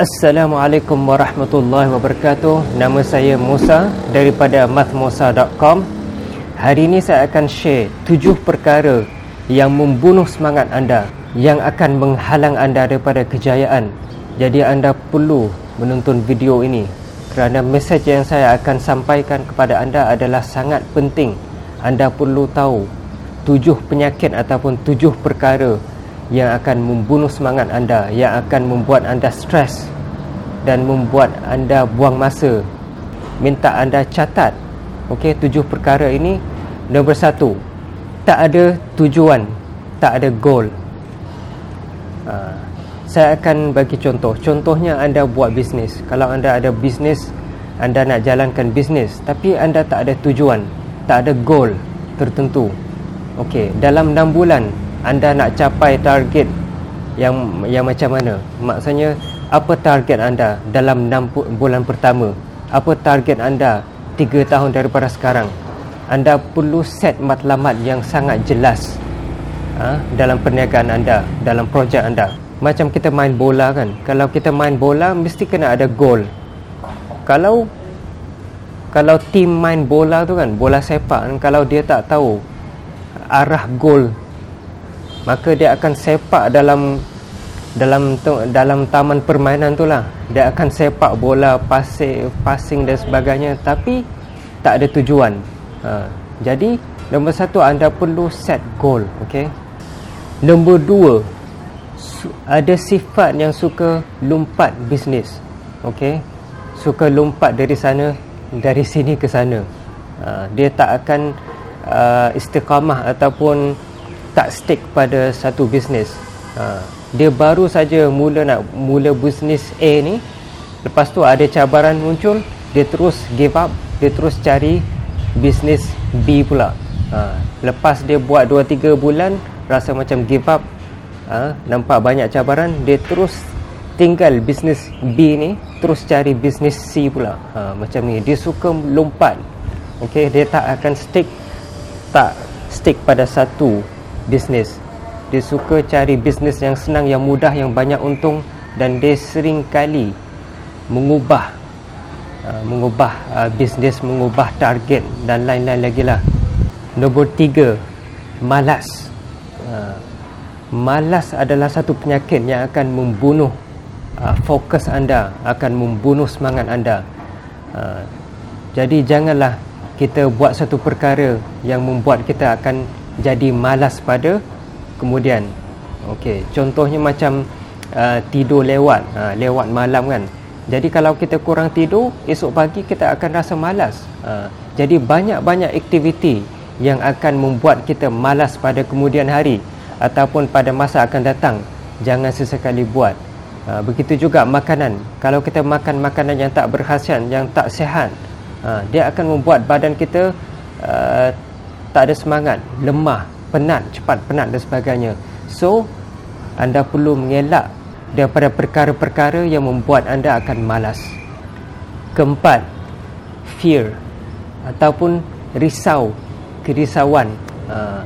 Assalamualaikum warahmatullahi wabarakatuh. Nama saya Musa daripada mathmusa.com Hari ini saya akan share tujuh perkara yang membunuh semangat anda Yang akan menghalang anda daripada kejayaan. Jadi anda perlu menonton video ini Kerana mesej yang saya akan sampaikan kepada anda adalah sangat penting. Anda perlu tahu tujuh penyakit ataupun tujuh perkara yang akan membunuh semangat anda yang akan membuat anda stres dan membuat anda buang masa. Minta anda catat. Okey tujuh perkara ini. Nombor satu tak ada tujuan tak ada goal. Ha, saya akan bagi contoh. Contohnya anda buat bisnes. Kalau anda ada bisnes anda nak jalankan bisnes tapi anda tak ada tujuan tak ada goal tertentu. Okey dalam 6 bulan anda nak capai target yang yang macam mana? Maksudnya apa target anda dalam 6 bulan pertama? Apa target anda 3 tahun daripada sekarang? Anda perlu set matlamat yang sangat jelas ha, dalam perniagaan anda dalam projek anda. Macam kita main bola kan? Kalau kita main bola mesti kena ada goal. Kalau kalau tim main bola tu kan bola sepak kan, kalau dia tak tahu arah gol maka dia akan sepak dalam dalam dalam taman permainan tu lah dia akan sepak bola passing passing dan sebagainya tapi tak ada tujuan ha. jadi nombor satu anda perlu set goal okay? nombor dua ada sifat yang suka lompat bisnes okay? suka lompat dari sana dari sini ke sana ha. dia tak akan uh, istiqamah ataupun tak stick pada satu bisnes. Ha, dia baru saja mula nak mula bisnes A ni, lepas tu ada cabaran muncul, dia terus give up, dia terus cari bisnes B pula. Ha, lepas dia buat 2 3 bulan rasa macam give up, ha, nampak banyak cabaran, dia terus tinggal bisnes B ni, terus cari bisnes C pula. Ha, macam ni, dia suka lompat. Okey, dia tak akan stick tak stick pada satu bisnes. Dia suka cari bisnes yang senang yang mudah yang banyak untung dan dia sering kali mengubah uh, mengubah uh, bisnes mengubah target dan lain-lain lagi lah. Nombor tiga malas. Uh, malas adalah satu penyakit yang akan membunuh uh, fokus anda akan membunuh semangat anda. Uh, jadi janganlah kita buat satu perkara yang membuat kita akan jadi malas pada kemudian okey contohnya macam uh, tidur lewat uh, lewat malam kan. Jadi kalau kita kurang tidur esok pagi kita akan rasa malas uh, jadi banyak-banyak aktiviti yang akan membuat kita malas pada kemudian hari ataupun pada masa akan datang jangan sesekali buat. Uh, begitu juga makanan. Kalau kita makan makanan yang tak berkhasiat yang tak sihat uh, dia akan membuat badan kita uh, tak ada semangat, lemah, penat, cepat penat dan sebagainya. So, anda perlu mengelak daripada perkara-perkara yang membuat anda akan malas. Keempat, fear ataupun risau, kerisauan. Ha,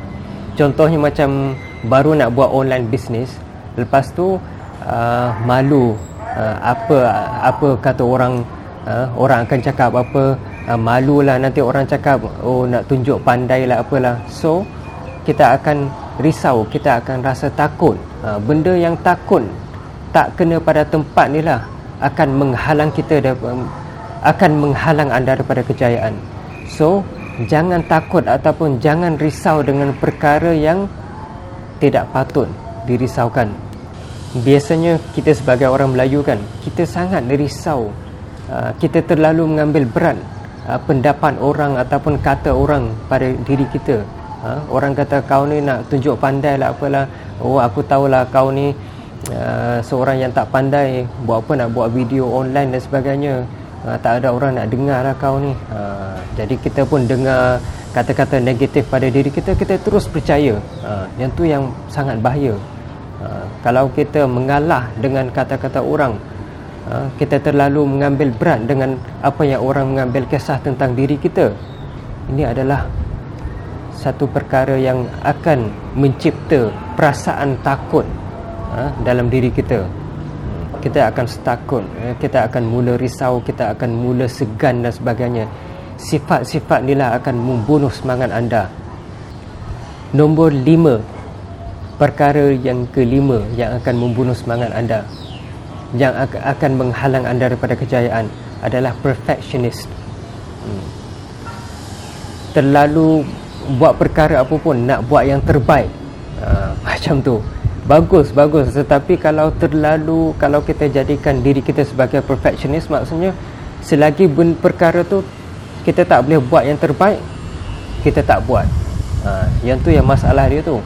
contohnya macam baru nak buat online business, lepas tu uh, malu uh, apa apa kata orang uh, orang akan cakap apa uh, malulah nanti orang cakap oh nak tunjuk pandai lah apalah. So kita akan risau kita akan rasa takut. Uh, benda yang takut tak kena pada tempat ni lah akan menghalang kita um, akan menghalang anda daripada kejayaan. So jangan takut ataupun jangan risau dengan perkara yang tidak patut dirisaukan. Biasanya kita sebagai orang Melayu kan kita sangat risau. Uh, kita terlalu mengambil berat uh, pendapat orang ataupun kata orang pada diri kita. Uh, orang kata kau ni nak tunjuk pandai lah apalah oh aku tahulah kau ni uh, seorang yang tak pandai buat apa nak buat video online dan sebagainya. Uh, tak ada orang nak dengar lah kau ni. Uh, jadi kita pun dengar kata-kata negatif pada diri kita kita terus percaya. Uh, yang tu yang sangat bahaya. Uh, kalau kita mengalah dengan kata-kata orang ha, kita terlalu mengambil berat dengan apa yang orang mengambil kisah tentang diri kita. Ini adalah satu perkara yang akan mencipta perasaan takut ha, dalam diri kita. Kita akan setakut eh, kita akan mula risau kita akan mula segan dan sebagainya. Sifat-sifat inilah akan membunuh semangat anda. Nombor lima perkara yang kelima yang akan membunuh semangat anda yang akan menghalang anda daripada kejayaan adalah perfectionist. Hmm. terlalu buat perkara apa pun nak buat yang terbaik. Ha, macam tu. Bagus bagus. Tetapi kalau terlalu kalau kita jadikan diri kita sebagai perfectionist maksudnya selagi benda perkara tu kita tak boleh buat yang terbaik kita tak buat. Ha, yang tu yang masalah dia tu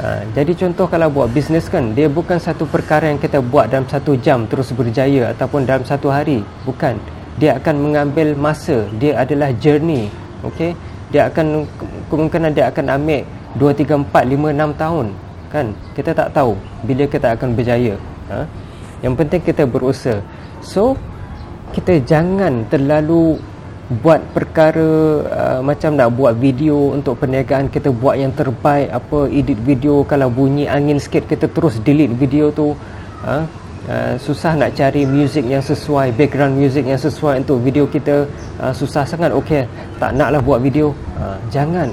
ha, jadi contoh kalau buat bisnes kan dia bukan satu perkara yang kita buat dalam satu jam terus berjaya ataupun dalam satu hari. Bukan. Dia akan mengambil masa. Dia adalah journey okey? Dia akan kemungkinan dia akan ambil 2 3 4 5 6 tahun kan? Kita tak tahu bila kita akan berjaya ha? yang penting kita berusaha. So kita jangan terlalu buat perkara uh, macam nak buat video untuk perniagaan kita buat yang terbaik apa edit video kalau bunyi angin sikit kita terus delete video tu. Ha? uh, susah nak cari music yang sesuai background music yang sesuai untuk video kita. Uh, susah sangat okey tak naklah buat video. Uh, jangan.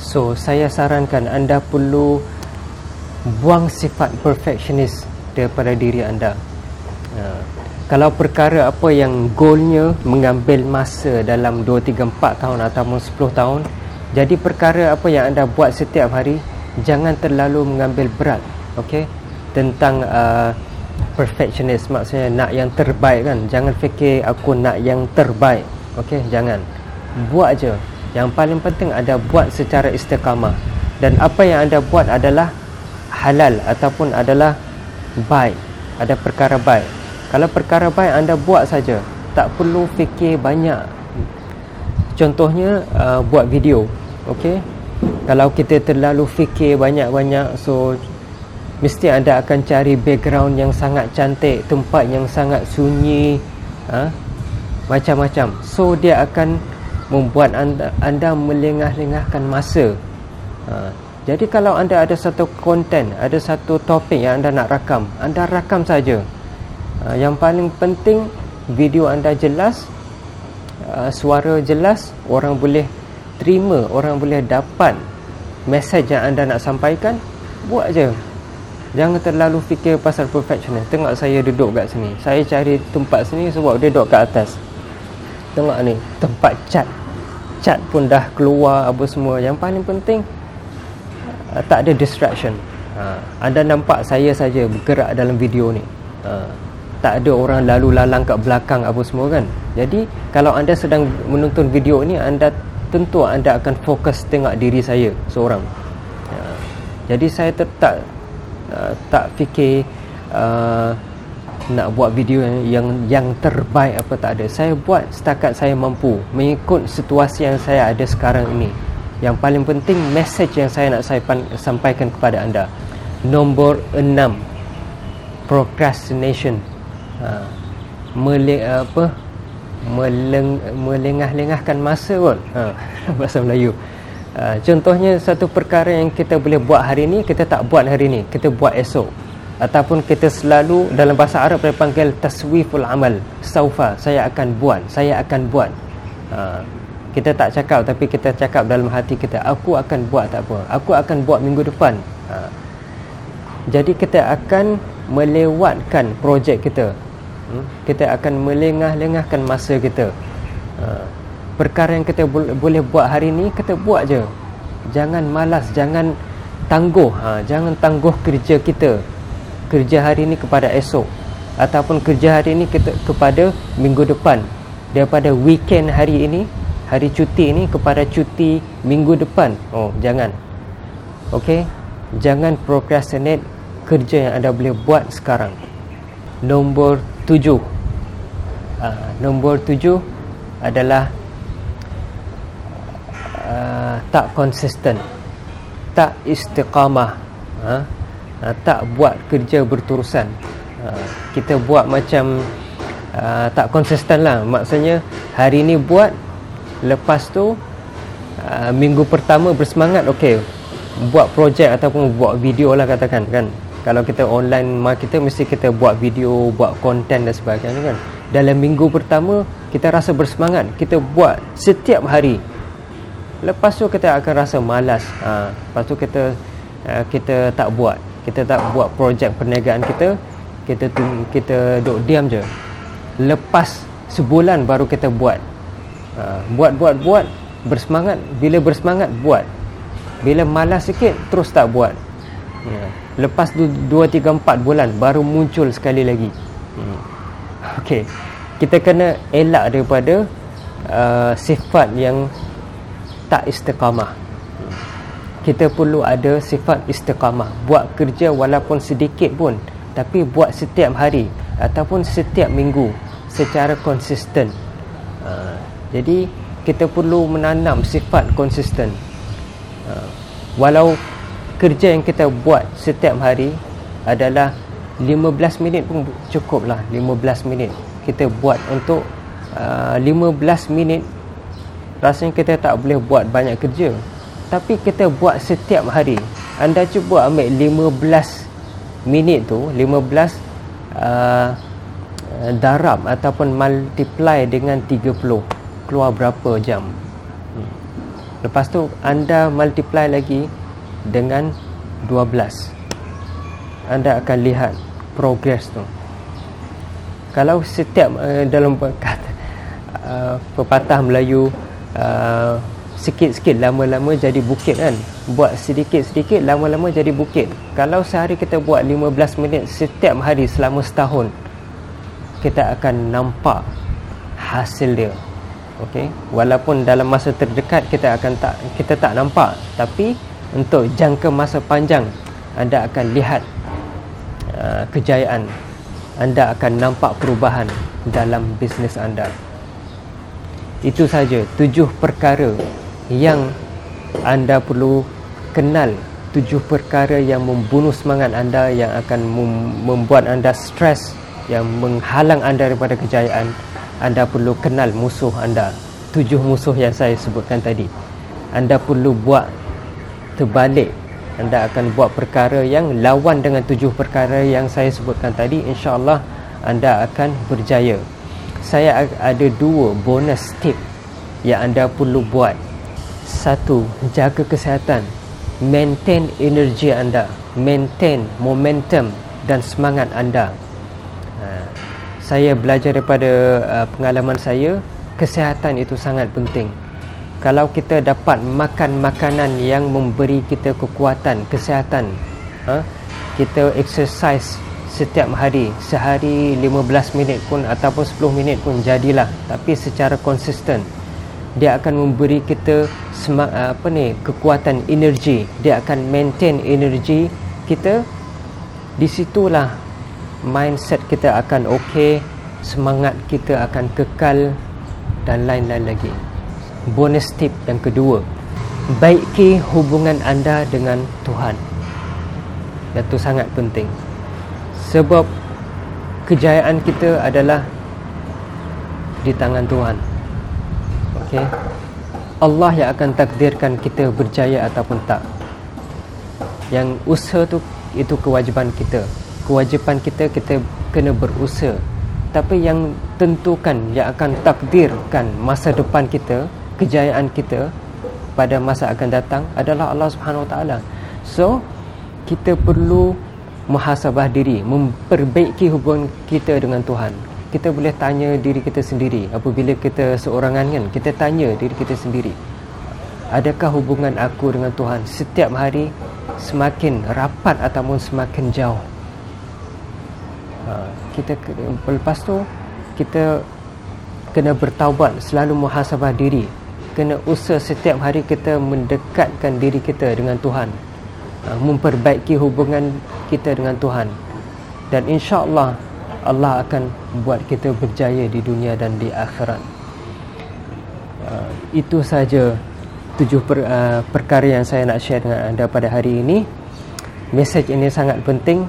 So saya sarankan anda perlu buang sifat perfectionist daripada diri anda. Uh, kalau perkara apa yang goalnya mengambil masa dalam 2, 3, 4 tahun ataupun 10 tahun jadi perkara apa yang anda buat setiap hari jangan terlalu mengambil berat okay? tentang uh, perfectionist maksudnya nak yang terbaik kan? Jangan fikir aku nak yang terbaik okay? jangan. Buat je. Yang paling penting ada buat secara istiqamah. Dan apa yang anda buat adalah halal ataupun adalah baik. Ada perkara baik kalau perkara baik anda buat saja tak perlu fikir banyak contohnya uh, buat video okey kalau kita terlalu fikir banyak-banyak so mesti anda akan cari background yang sangat cantik tempat yang sangat sunyi ha? macam-macam so dia akan membuat anda, anda melengah-lengahkan masa ha? Jadi kalau anda ada satu konten, ada satu topik yang anda nak rakam, anda rakam saja. Uh, yang paling penting video anda jelas, uh, suara jelas, orang boleh terima, orang boleh dapat mesej yang anda nak sampaikan, buat je. Jangan terlalu fikir pasal perfectionist. Tengok saya duduk kat sini. Saya cari tempat sini sebab dia duduk kat atas. Tengok ni, tempat cat. Cat pun dah keluar apa semua. Yang paling penting uh, tak ada distraction anda nampak saya saja bergerak dalam video ni tak ada orang lalu lalang kat belakang apa semua kan. Jadi kalau anda sedang menonton video ni anda tentu anda akan fokus tengok diri saya seorang. Uh, jadi saya tetap uh, tak fikir uh, nak buat video yang, yang terbaik apa tak ada. Saya buat setakat saya mampu mengikut situasi yang saya ada sekarang ini. Yang paling penting message yang saya nak saya sampaikan kepada anda. Nombor enam procrastination ha, mele, apa? Meleng, melengah-lengahkan masa pun ha, bahasa Melayu. Ha, contohnya satu perkara yang kita boleh buat hari ini kita tak buat hari ini kita buat esok. Ataupun kita selalu dalam bahasa Arab kita panggil taswiful amal. Saufa saya akan buat saya akan buat. Ha, kita tak cakap tapi kita cakap dalam hati kita aku akan buat tak apa. Aku akan buat minggu depan. Ha. jadi kita akan melewatkan projek kita hmm? kita akan melengah-lengahkan masa kita. Ha. perkara yang kita boleh buat hari ini kita buat je. Jangan malas jangan tangguh. Ha. jangan tangguh kerja kita. Kerja hari ini kepada esok. Ataupun kerja hari ini kita kepada minggu depan. Daripada weekend hari ini hari cuti ni kepada cuti minggu depan. Oh jangan. Okey? Jangan procrastinate kerja yang anda boleh buat sekarang. Nombor tujuh. Uh, nombor tujuh adalah uh, tak konsisten tak istiqamah uh, uh, tak buat kerja berterusan. Uh, kita buat macam uh, tak konsisten lah. Maksudnya hari ni buat lepas tu uh, minggu pertama bersemangat okey buat projek ataupun buat video lah katakan kan kalau kita online marketer mesti kita buat video buat konten dan sebagainya kan. Dalam minggu pertama kita rasa bersemangat. Kita buat setiap hari. Lepas tu kita akan rasa malas. Ha, lepas tu kita uh, kita tak buat. Kita tak buat projek perniagaan kita. Kita tu, kita duduk diam je. Lepas sebulan baru kita buat. Ha, buat buat buat. Bersemangat. Bila bersemangat buat. Bila malas sikit terus tak buat. Ya. Lepas 2 3 4 bulan baru muncul sekali lagi. Hmm. okey. Kita kena elak daripada uh, sifat yang tak istiqamah. Kita perlu ada sifat istiqamah. Buat kerja walaupun sedikit pun tapi buat setiap hari ataupun setiap minggu secara konsisten. Uh, jadi kita perlu menanam sifat konsisten. Uh, walau kerja yang kita buat setiap hari adalah 15 minit pun cukup lah 15 minit kita buat untuk uh, 15 minit. Rasanya kita tak boleh buat banyak kerja. Tapi kita buat setiap hari. Anda cuba ambil 15 minit tu 15 uh, darab ataupun multiply dengan 30 keluar berapa jam. Hmm. lepas tu anda multiply lagi dengan 12 anda akan lihat progress tu. Kalau setiap uh, dalam kata uh, pepatah Melayu uh, sikit-sikit lama-lama jadi bukit kan? Buat sedikit-sedikit lama-lama jadi bukit. Kalau sehari kita buat 15 minit setiap hari selama setahun kita akan nampak hasil dia. Okey? Walaupun dalam masa terdekat kita akan tak kita tak nampak. Tapi untuk jangka masa panjang anda akan lihat uh, kejayaan anda akan nampak perubahan dalam bisnes anda. Itu saja tujuh perkara yang anda perlu kenal. Tujuh perkara yang membunuh semangat anda yang akan membuat anda stres yang menghalang anda daripada kejayaan. Anda perlu kenal musuh anda. Tujuh musuh yang saya sebutkan tadi. Anda perlu buat terbalik. Anda akan buat perkara yang lawan dengan tujuh perkara yang saya sebutkan tadi. Insyaallah anda akan berjaya. Saya ada dua bonus tip yang anda perlu buat. Satu jaga kesihatan. Maintain energi anda. Maintain momentum dan semangat anda. Saya belajar daripada uh, pengalaman saya kesihatan itu sangat penting kalau kita dapat makan makanan yang memberi kita kekuatan kesihatan ha? kita exercise setiap hari sehari 15 minit pun ataupun 10 minit pun jadilah tapi secara konsisten dia akan memberi kita semak, apa ni kekuatan energi dia akan maintain energi kita di situlah mindset kita akan okey, semangat kita akan kekal dan lain-lain lagi. Bonus tip yang kedua, baiki hubungan anda dengan Tuhan. Itu sangat penting. Sebab kejayaan kita adalah di tangan Tuhan. Okey. Allah yang akan takdirkan kita berjaya ataupun tak. Yang usaha tu itu kewajiban kita kewajipan kita kita kena berusaha tapi yang tentukan yang akan takdirkan masa depan kita kejayaan kita pada masa akan datang adalah Allah Subhanahu Wa Taala. So kita perlu muhasabah diri memperbaiki hubungan kita dengan Tuhan. Kita boleh tanya diri kita sendiri apabila kita seorangan kan kita tanya diri kita sendiri adakah hubungan aku dengan Tuhan? Setiap hari semakin rapat ataupun semakin jauh. Ha, kita lepas tu kita kena bertaubat selalu muhasabah diri kena usaha setiap hari kita mendekatkan diri kita dengan Tuhan. Ha, memperbaiki hubungan kita dengan Tuhan. Dan insya-Allah Allah akan buat kita berjaya di dunia dan di akhirat. Ha, itu saja tujuh per, perkara yang saya nak share dengan anda pada hari ini. Mesej ini sangat penting.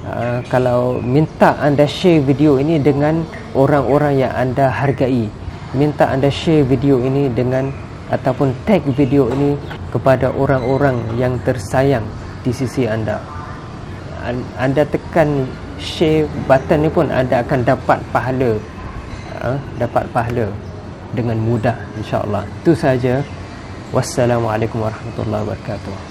Uh, kalau minta anda share video ini dengan orang-orang yang anda hargai minta anda share video ini dengan ataupun tag video ini kepada orang-orang yang tersayang di sisi anda. Anda tekan share button ni pun anda akan dapat pahala uh, dapat pahala dengan mudah insyaallah itu saja wassalamualaikum warahmatullahi wabarakatuh